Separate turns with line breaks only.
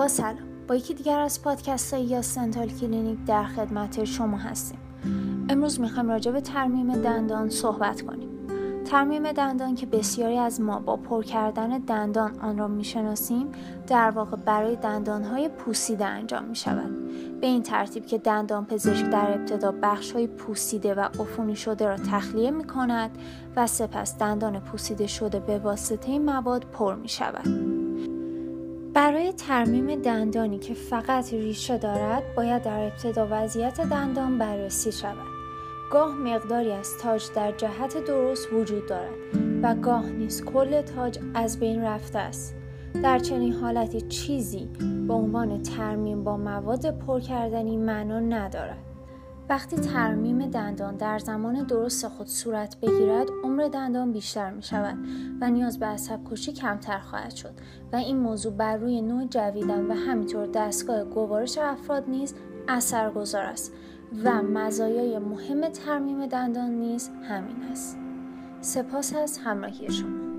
با سلام. با یکی دیگر از پادکست های Dental Clinic در خدمت شما هستیم. امروز می‌خوایم راجع به ترمیم دندان صحبت کنیم. ترمیم دندان که بسیاری از ما با پر کردن دندان آن را می‌شناسیم در واقع برای دندانهای پوسیده انجام می شود به این ترتیب که دندان پزشک در ابتدا بخش های پوسیده و عفونی شده را تخلیه می کند و سپس دندان پوسیده شده به واسطه این مواد پر می شود برای ترمیم دندانی که فقط ریشه دارد باید در ابتدا وضعیت دندان بررسی شود. گاه مقداری از تاج در جهت درست وجود دارد و گاه نیز کل تاج از بین رفته است. در چنین حالتی چیزی به عنوان ترمیم با مواد پر کردنی معنا ندارد. وقتی ترمیم دندان در زمان درست خود صورت بگیرد عمر دندان بیشتر می شود و نیاز به عصب کشی کمتر خواهد شد و این موضوع بر روی نوع جویدن و همینطور دستگاه گوارش افراد نیز اثرگذار است و مزایای مهم ترمیم دندان نیز همین است. سپاس از همراهی شما.